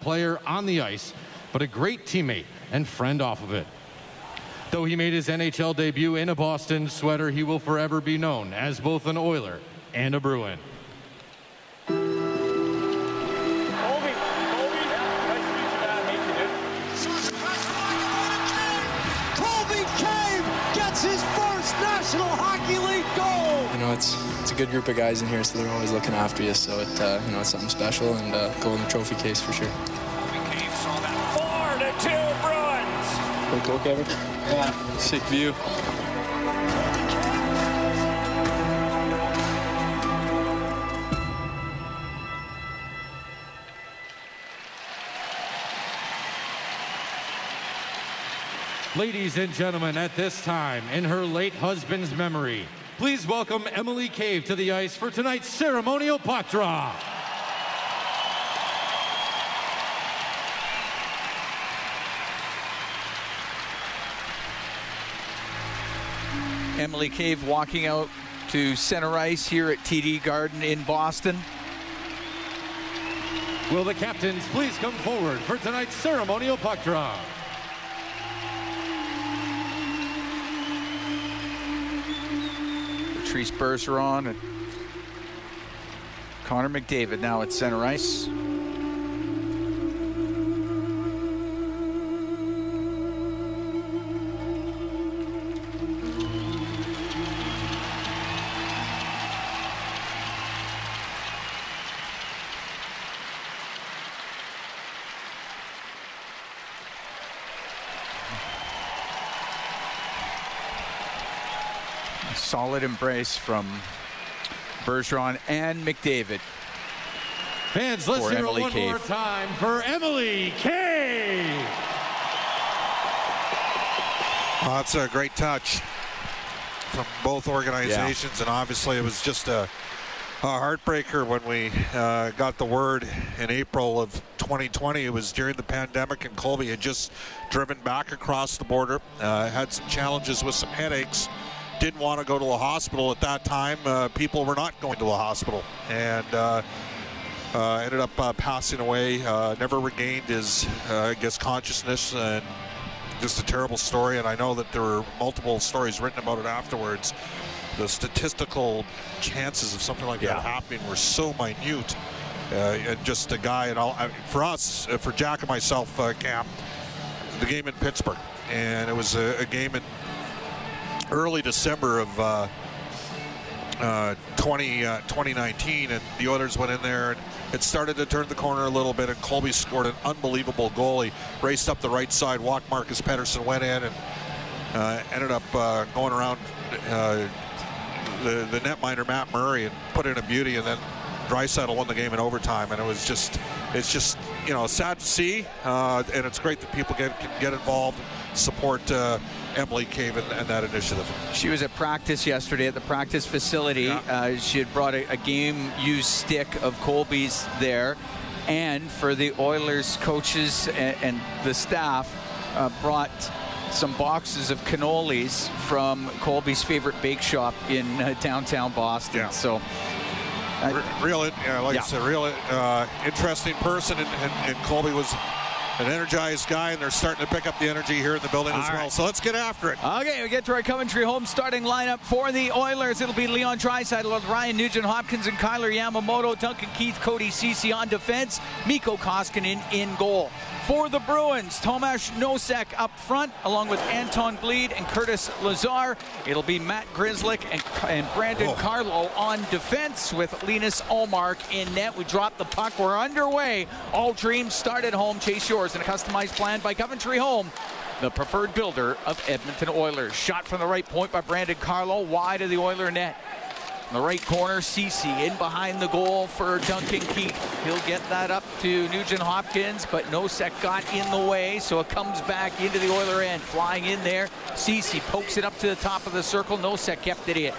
player on the ice, but a great teammate and friend off of it. Though he made his NHL debut in a Boston sweater, he will forever be known as both an Oiler and a Bruin. Good group of guys in here, so they're always looking after you. So it, uh, you know, it's something special, and uh, go in the trophy case for sure. Cave saw that four to two Bruins. Pretty cool, Kevin. Yeah. Sick view. Ladies and gentlemen, at this time, in her late husband's memory, please welcome Emily Cave to the ice for tonight's ceremonial puck draw. Emily Cave walking out to center ice here at TD Garden in Boston. Will the captains please come forward for tonight's ceremonial puck draw? Patrice Bergeron and Connor McDavid now at center ice. Solid embrace from Bergeron and McDavid. Fans, let's For hear Emily it one Cave. more time for Emily Cave. Well, that's a great touch from both organizations, and obviously it was just a, a heartbreaker when we uh, got the word in April of 2020. It was during the pandemic, and Colby had just driven back across the border, uh, had some challenges with some headaches. Didn't want to go to the hospital at that time. Uh, people were not going to the hospital, and uh, uh, ended up uh, passing away. Uh, never regained his, uh, I guess, consciousness, and just a terrible story. And I know that there were multiple stories written about it afterwards. The statistical chances of something like that happening were so minute. Uh, and just a guy, and all, I, for us, uh, for Jack and myself, uh, Cam, the game in Pittsburgh, and it was a, a game in early December of uh, uh, 20, uh, 2019, and the Oilers went in there and it started to turn the corner a little bit, and Colby scored an unbelievable goal. He raced up the right side, walked Marcus Pettersson, went in, and uh, ended up uh, going around the, the netminder Matt Murray and put in a beauty, and then Draisaitl won the game in overtime, and it was just, it's just, you know, sad to see, uh, and it's great that people get can get involved, support uh, Emily Cave and, and that initiative. She was at practice yesterday at the practice facility. Yeah. Uh, she had brought a, a game used stick of Colby's there. And for the Oilers coaches and, and the staff, uh, brought some boxes of cannolis from Colby's favorite bake shop in uh, downtown Boston. Yeah. So, uh, Re- real, yeah, like Yeah. I said, real uh, interesting person, and, and, and Colby was an energized guy, and they're starting to pick up the energy here in the building as well. right. So let's get after it. Okay, we get to our Coventry home starting lineup for the Oilers. It'll be Leon Draisaitl with Ryan Nugent Hopkins and Kailer Yamamoto, Duncan Keith, Cody Ceci on defense, Mikko Koskinen in goal. For the Bruins, Tomas Nosek up front, along with Anton Blidh and Curtis Lazar. It'll be Matt Grzelcyk and, and Brandon Oh. Carlo on defense with Linus Ullmark in net. We dropped the puck. We're underway. All dreams start at home. Chase yours in a customized plan by Coventry Home the preferred builder of Edmonton Oilers. Shot from the right point by Brandon Carlo, wide of the Oiler net. In the right corner, Ceci in behind the goal for Duncan Keith. He'll get that up to Nugent Hopkins, but Nosek got in the way, so it comes back into the Oiler end. Flying in there, Ceci pokes it up to the top of the circle. Nosek kept it in.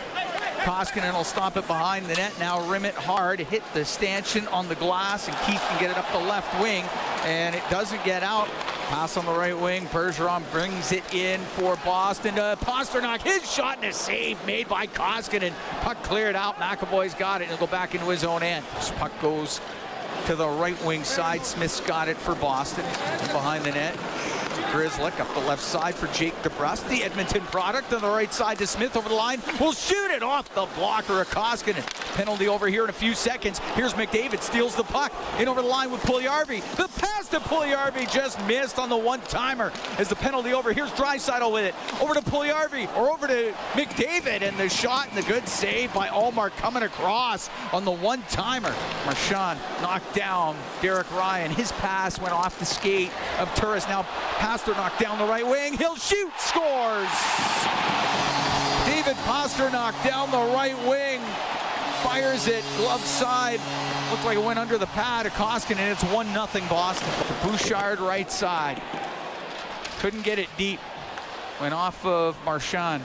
Koskinen will stop it behind the net. Now rim it hard, hit the stanchion on the glass, and Keith can get it up the left wing, and it doesn't get out. Pass on the right wing. Bergeron brings it in for Boston to Pastrnak. His shot and a save made by Koskinen. Puck cleared out. McAvoy's got it, he'll go back into his own end. This puck goes to the right wing side. Smith's got it for Boston. Behind the net. Grzelcyk up the left side for Jake DeBrusk. The Edmonton product on the right side to Smith over the line. Will shoot it off the blocker of Koskinen. Penalty over here in a few seconds. Here's McDavid, steals the puck. In over the line with Puljujarvi. The pass to Puljujarvi just missed on the one-timer as the penalty over. Here's Draisaitl with it. Over to Puljujarvi or over to McDavid and the shot and the good save by Ullmark coming across on the one-timer. Marchand knocked down Derek Ryan. His pass went off the skate of Turris. Now Pastrnak down the right wing. He'll shoot. Scores. David Pastrnak down the right wing. Fires it. Glove side. Looked like it went under the pad of Koskinen. It's 1 0 Boston. Bouchard right side. Couldn't get it deep. Went off of Marchand.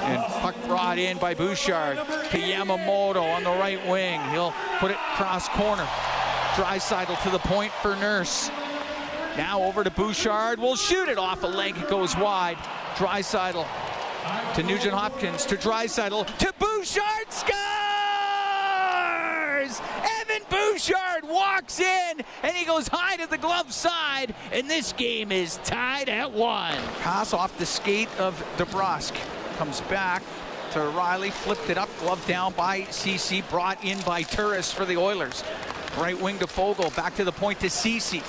And puck brought in by Bouchard to Yamamoto on the right wing. He'll put it cross corner. Draisaitl to the point for Nurse. Now over to Bouchard. Will shoot it off a leg. It goes wide. Draisaitl to Nugent Hopkins to Draisaitl to Bouchard scores! Evan Bouchard walks in and he goes high to the glove side, and this game is tied at one. Pass off the skate of DeBrusk comes back to Riley, flipped it up, glove down by Ceci, brought in by Turris for the Oilers. Right wing to Foegele, back to the point to Ceci.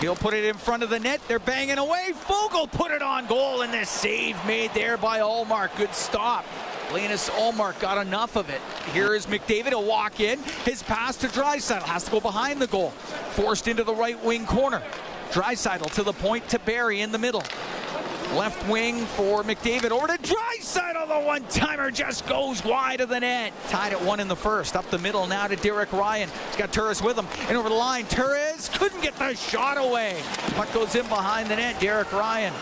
He'll put it in front of the net. They're banging away. Foegele put it on goal, and the save made there by Ullmark. Good stop. Linus Ullmark got enough of it. Here is McDavid. He'll walk in. His pass to Draisaitl has to go behind the goal. Forced into the right wing corner. Draisaitl to the point to Barrie in the middle. Left wing for McDavid. Over to Draisaitl. The one-timer just goes wide of the net. Tied at one in the first. Up the middle now to Derek Ryan. He's got Turris with him. And over the line, Turris couldn't get the shot away. Puck goes in behind the net. Derek Ryan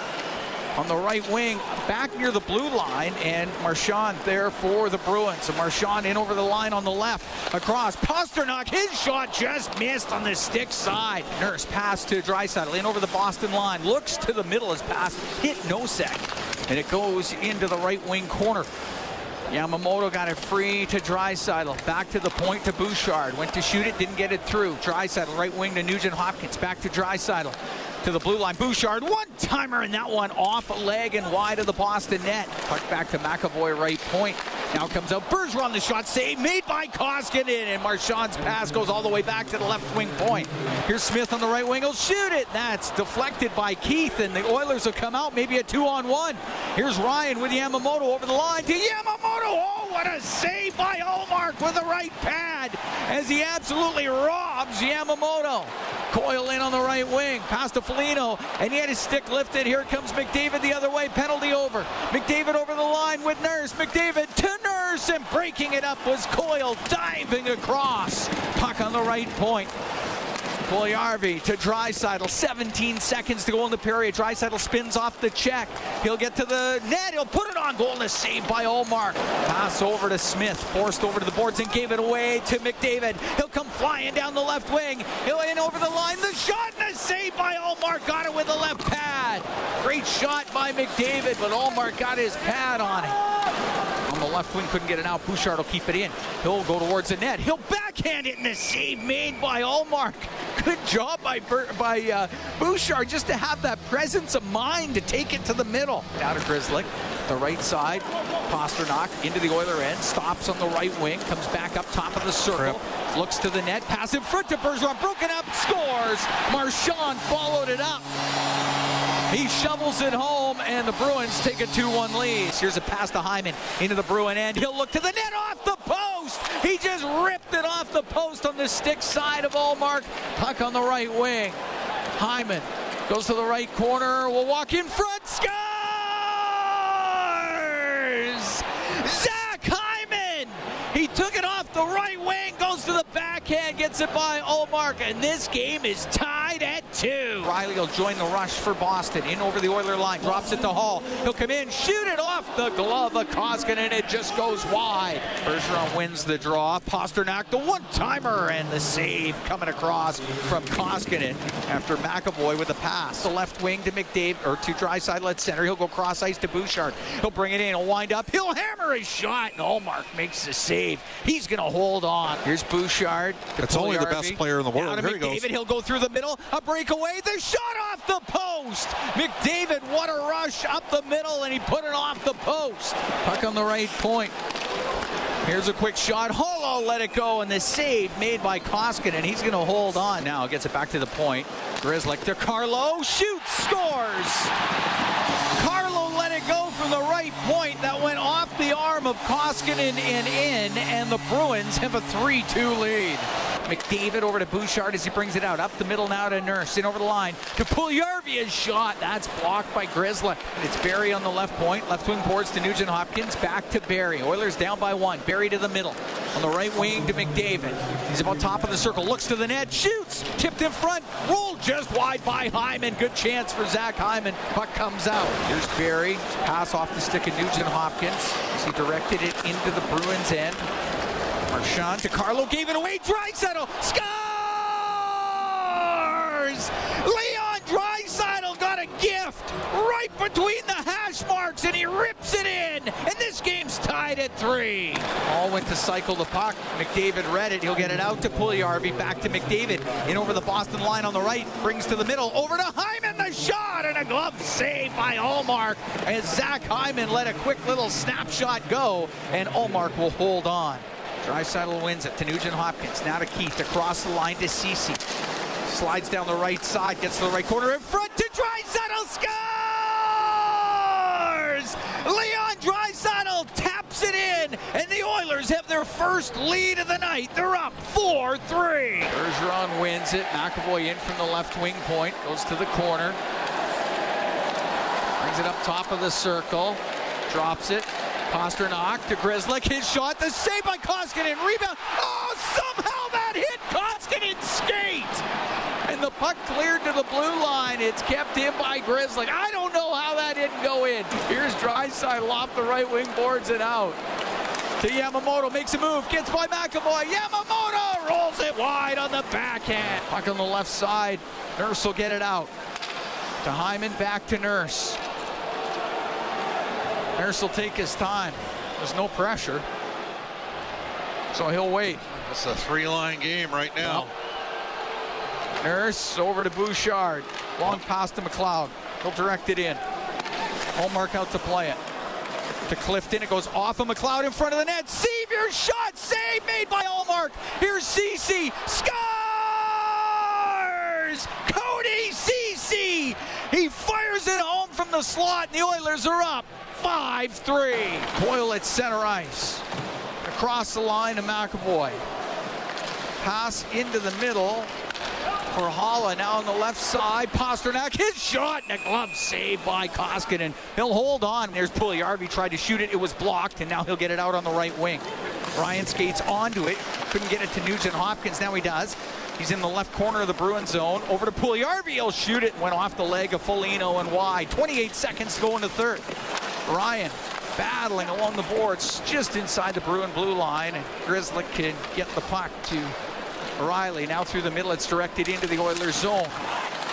on the right wing, back near the blue line, and Marchand there for the Bruins. And Marchand in over the line on the left, across. Pastrnak, his shot just missed on the stick side. Nurse pass to Draisaitl in over the Boston line, looks to the middle, his pass hit Nosek, and it goes into the right wing corner. Yamamoto got it free to Draisaitl. Back to the point to Bouchard. Went to shoot it, didn't get it through. Draisaitl, right wing to Nugent Hopkins. Back to Draisaitl. To the blue line. Bouchard, one timer, and that one off leg and wide of the Boston net. Puck back to McAvoy, right point. Now comes out Bergeron, the shot save made by Koskinen, and Marchand's pass goes all the way back to the left wing point. Here's Smith on the right wing. He'll shoot it. That's deflected by Keith, and the Oilers will come out maybe a two on one. Here's Ryan with Yamamoto over the line to Yamamoto. Oh, what a save by Ullmark with the right pad as he absolutely robs Yamamoto. Coyle in on the right wing, pass to Foligno, and he had his stick lifted. Here comes McDavid the other way, penalty over. McDavid over the line with Nurse. McDavid to Nurse, and breaking it up was Coyle diving across. Puck on the right point. Puljujarvi to Draisaitl. 17 seconds to go in the period. Draisaitl spins off the check. He'll get to the net. He'll put it on goal and a save by Ullmark. Pass over to Smith. Forced over to the boards and gave it away to McDavid. He'll flying down the left wing. He'll in over the line. The shot and a save by Ullmark. Got it with the left pad. Great shot by McDavid, but Ullmark got his pad on it. On the left wing, couldn't get it out. Bouchard will keep it in. He'll go towards the net. He'll backhand it, and the save made by Ullmark. Good job by Bur- by uh, Bouchard just to have that presence of mind to take it to the middle. Down to Grzelcyk, the right side. Pastrnak into the Oiler end, stops on the right wing, comes back up top of the circle, looks to the net, pass in front to Bergeron, broken up, scores. Marchand followed it up. He shovels it home, and the Bruins take a 2-1 lead. Here's a pass to Hyman into the Bruin end. He'll look to the net off the post. He just ripped it off the post on the stick side of Ullmark. Puck on the right wing. Hyman goes to the right corner. Will walk in front. Scores! Zach Hyman. He took it off the right wing, goes to the backhand, gets it by Ullmark, and this game is tied at two. Riley will join the rush for Boston. In over the Oiler line, drops it to Hall. He'll come in, shoot it off the glove of Koskinen. And it just goes wide. Bergeron wins the draw. Pastrnak, the one-timer, and the save coming across from Koskinen after McAvoy with a pass. The left wing to McDavid, or to Draisaitl center. He'll go cross ice to Bouchard. He'll bring it in. He'll wind up. He'll hammer his shot, and Ullmark makes the save. He's going to hold on. Here's Bouchard. It's only the best player in the world. To Here he McDavid. goes. He'll go through the middle. A breakaway. The shot off the post. McDavid, what a rush up the middle, and he put it off the post. Puck on the right point. Here's a quick shot. Holo let it go, and the save made by Koskinen. And he's going to hold on now. Gets it back to the point. Grzelcyk to Carlo. Shoots. Scores. Carlo let it go from the right point. That went off arm of Koskinen and in, and the Bruins have a 3-2 lead. McDavid over to Bouchard as he brings it out. Up the middle now to Nurse. In over the line to. His shot. That's blocked by Grzelcyk. It's Barrie on the left point. Left wing boards to Nugent Hopkins. Back to Barrie. Oilers down by one. Barrie to the middle. On the right wing to McDavid. He's about top of the circle. Looks to the net. Shoots. Tipped in front. Rolled just wide by Hyman. Good chance for Zach Hyman. Puck comes out. Here's Barrie. Pass off the stick of Nugent Hopkins. He directed it into the Bruins end. Marchand to Carlo, gave it away. Draisaitl scores! Leon Draisaitl got a gift right between the hash marks, and he rips it in. And this game's tied at three. All went to cycle the puck. McDavid read it. He'll get it out to Puljujärvi. Back to McDavid. In over the Boston line on the right. Brings to the middle. Over to Hyman. The shot and a glove save by Ullmark. As Zach Hyman let a quick little snapshot go, and Ullmark will hold on. Draisaitl wins it to Nugent Hopkins. Now to Keith across the line to Ceci. Slides down the right side, gets to the right corner in front to Draisaitl scores! Leon Draisaitl taps it in, and the Oilers have their first lead of the night. They're up 4-3. Bergeron wins it. McAvoy in from the left wing point, goes to the corner. Brings it up top of the circle, drops it. Pastrnak to Grzelcyk. His shot, the save by Koskinen. Rebound. Oh, somehow that hit Koskinen's skate. And the puck cleared to the blue line. It's kept in by Grizzly. I don't know how that didn't go in. Here's Draisaitl off the right wing boards and out. To Yamamoto, makes a move, gets by McAvoy. Yamamoto rolls it wide on the backhand. Puck on the left side. Nurse will get it out. To Hyman, back to Nurse. Nurse will take his time. There's no pressure. So he'll wait. It's a three-line game right now. Nurse over to Bouchard. Long pass to McLeod. He'll direct it in. Ullmark out to play it. To Clifton. It goes off of McLeod in front of the net. Your shot. Save made by Ullmark. Here's Ceci. Scores! Cody Ceci. He fires it home from the slot, and the Oilers are up 5-3. Boyle at center ice. Across the line to McAvoy. Pass into the middle for Holla now on the left side. Pastrnak, his shot and a glove save by Koskinen. He'll hold on. There's Puljujärvi tried to shoot it. It was blocked, and now he'll get it out on the right wing. Ryan skates onto it. Couldn't get it to Nugent Hopkins. Now he does. He's in the left corner of the Bruin zone. Over to Puljujärvi. He'll shoot it. Went off the leg of Foligno and wide. 28 seconds going to go in the third. Ryan battling along the boards just inside the Bruin blue line. Grizzly can get the puck to Riley. Now through the middle, it's directed into the Oilers zone.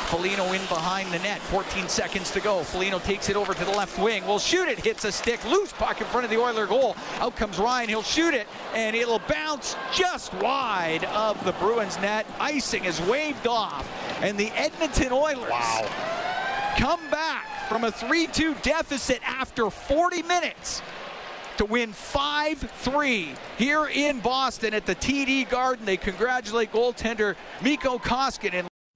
Foligno in behind the net. 14 seconds to go. Foligno takes it over to the left wing. Will shoot it. Hits a stick. Loose puck in front of the Oiler goal. Out comes Ryan. He'll shoot it. And it'll bounce just wide of the Bruins net. Icing is waved off. And the Edmonton Oilers come back from a 3-2 deficit after 40 minutes to win 5-3 here in Boston at the TD Garden. They congratulate goaltender Miko Koskinen.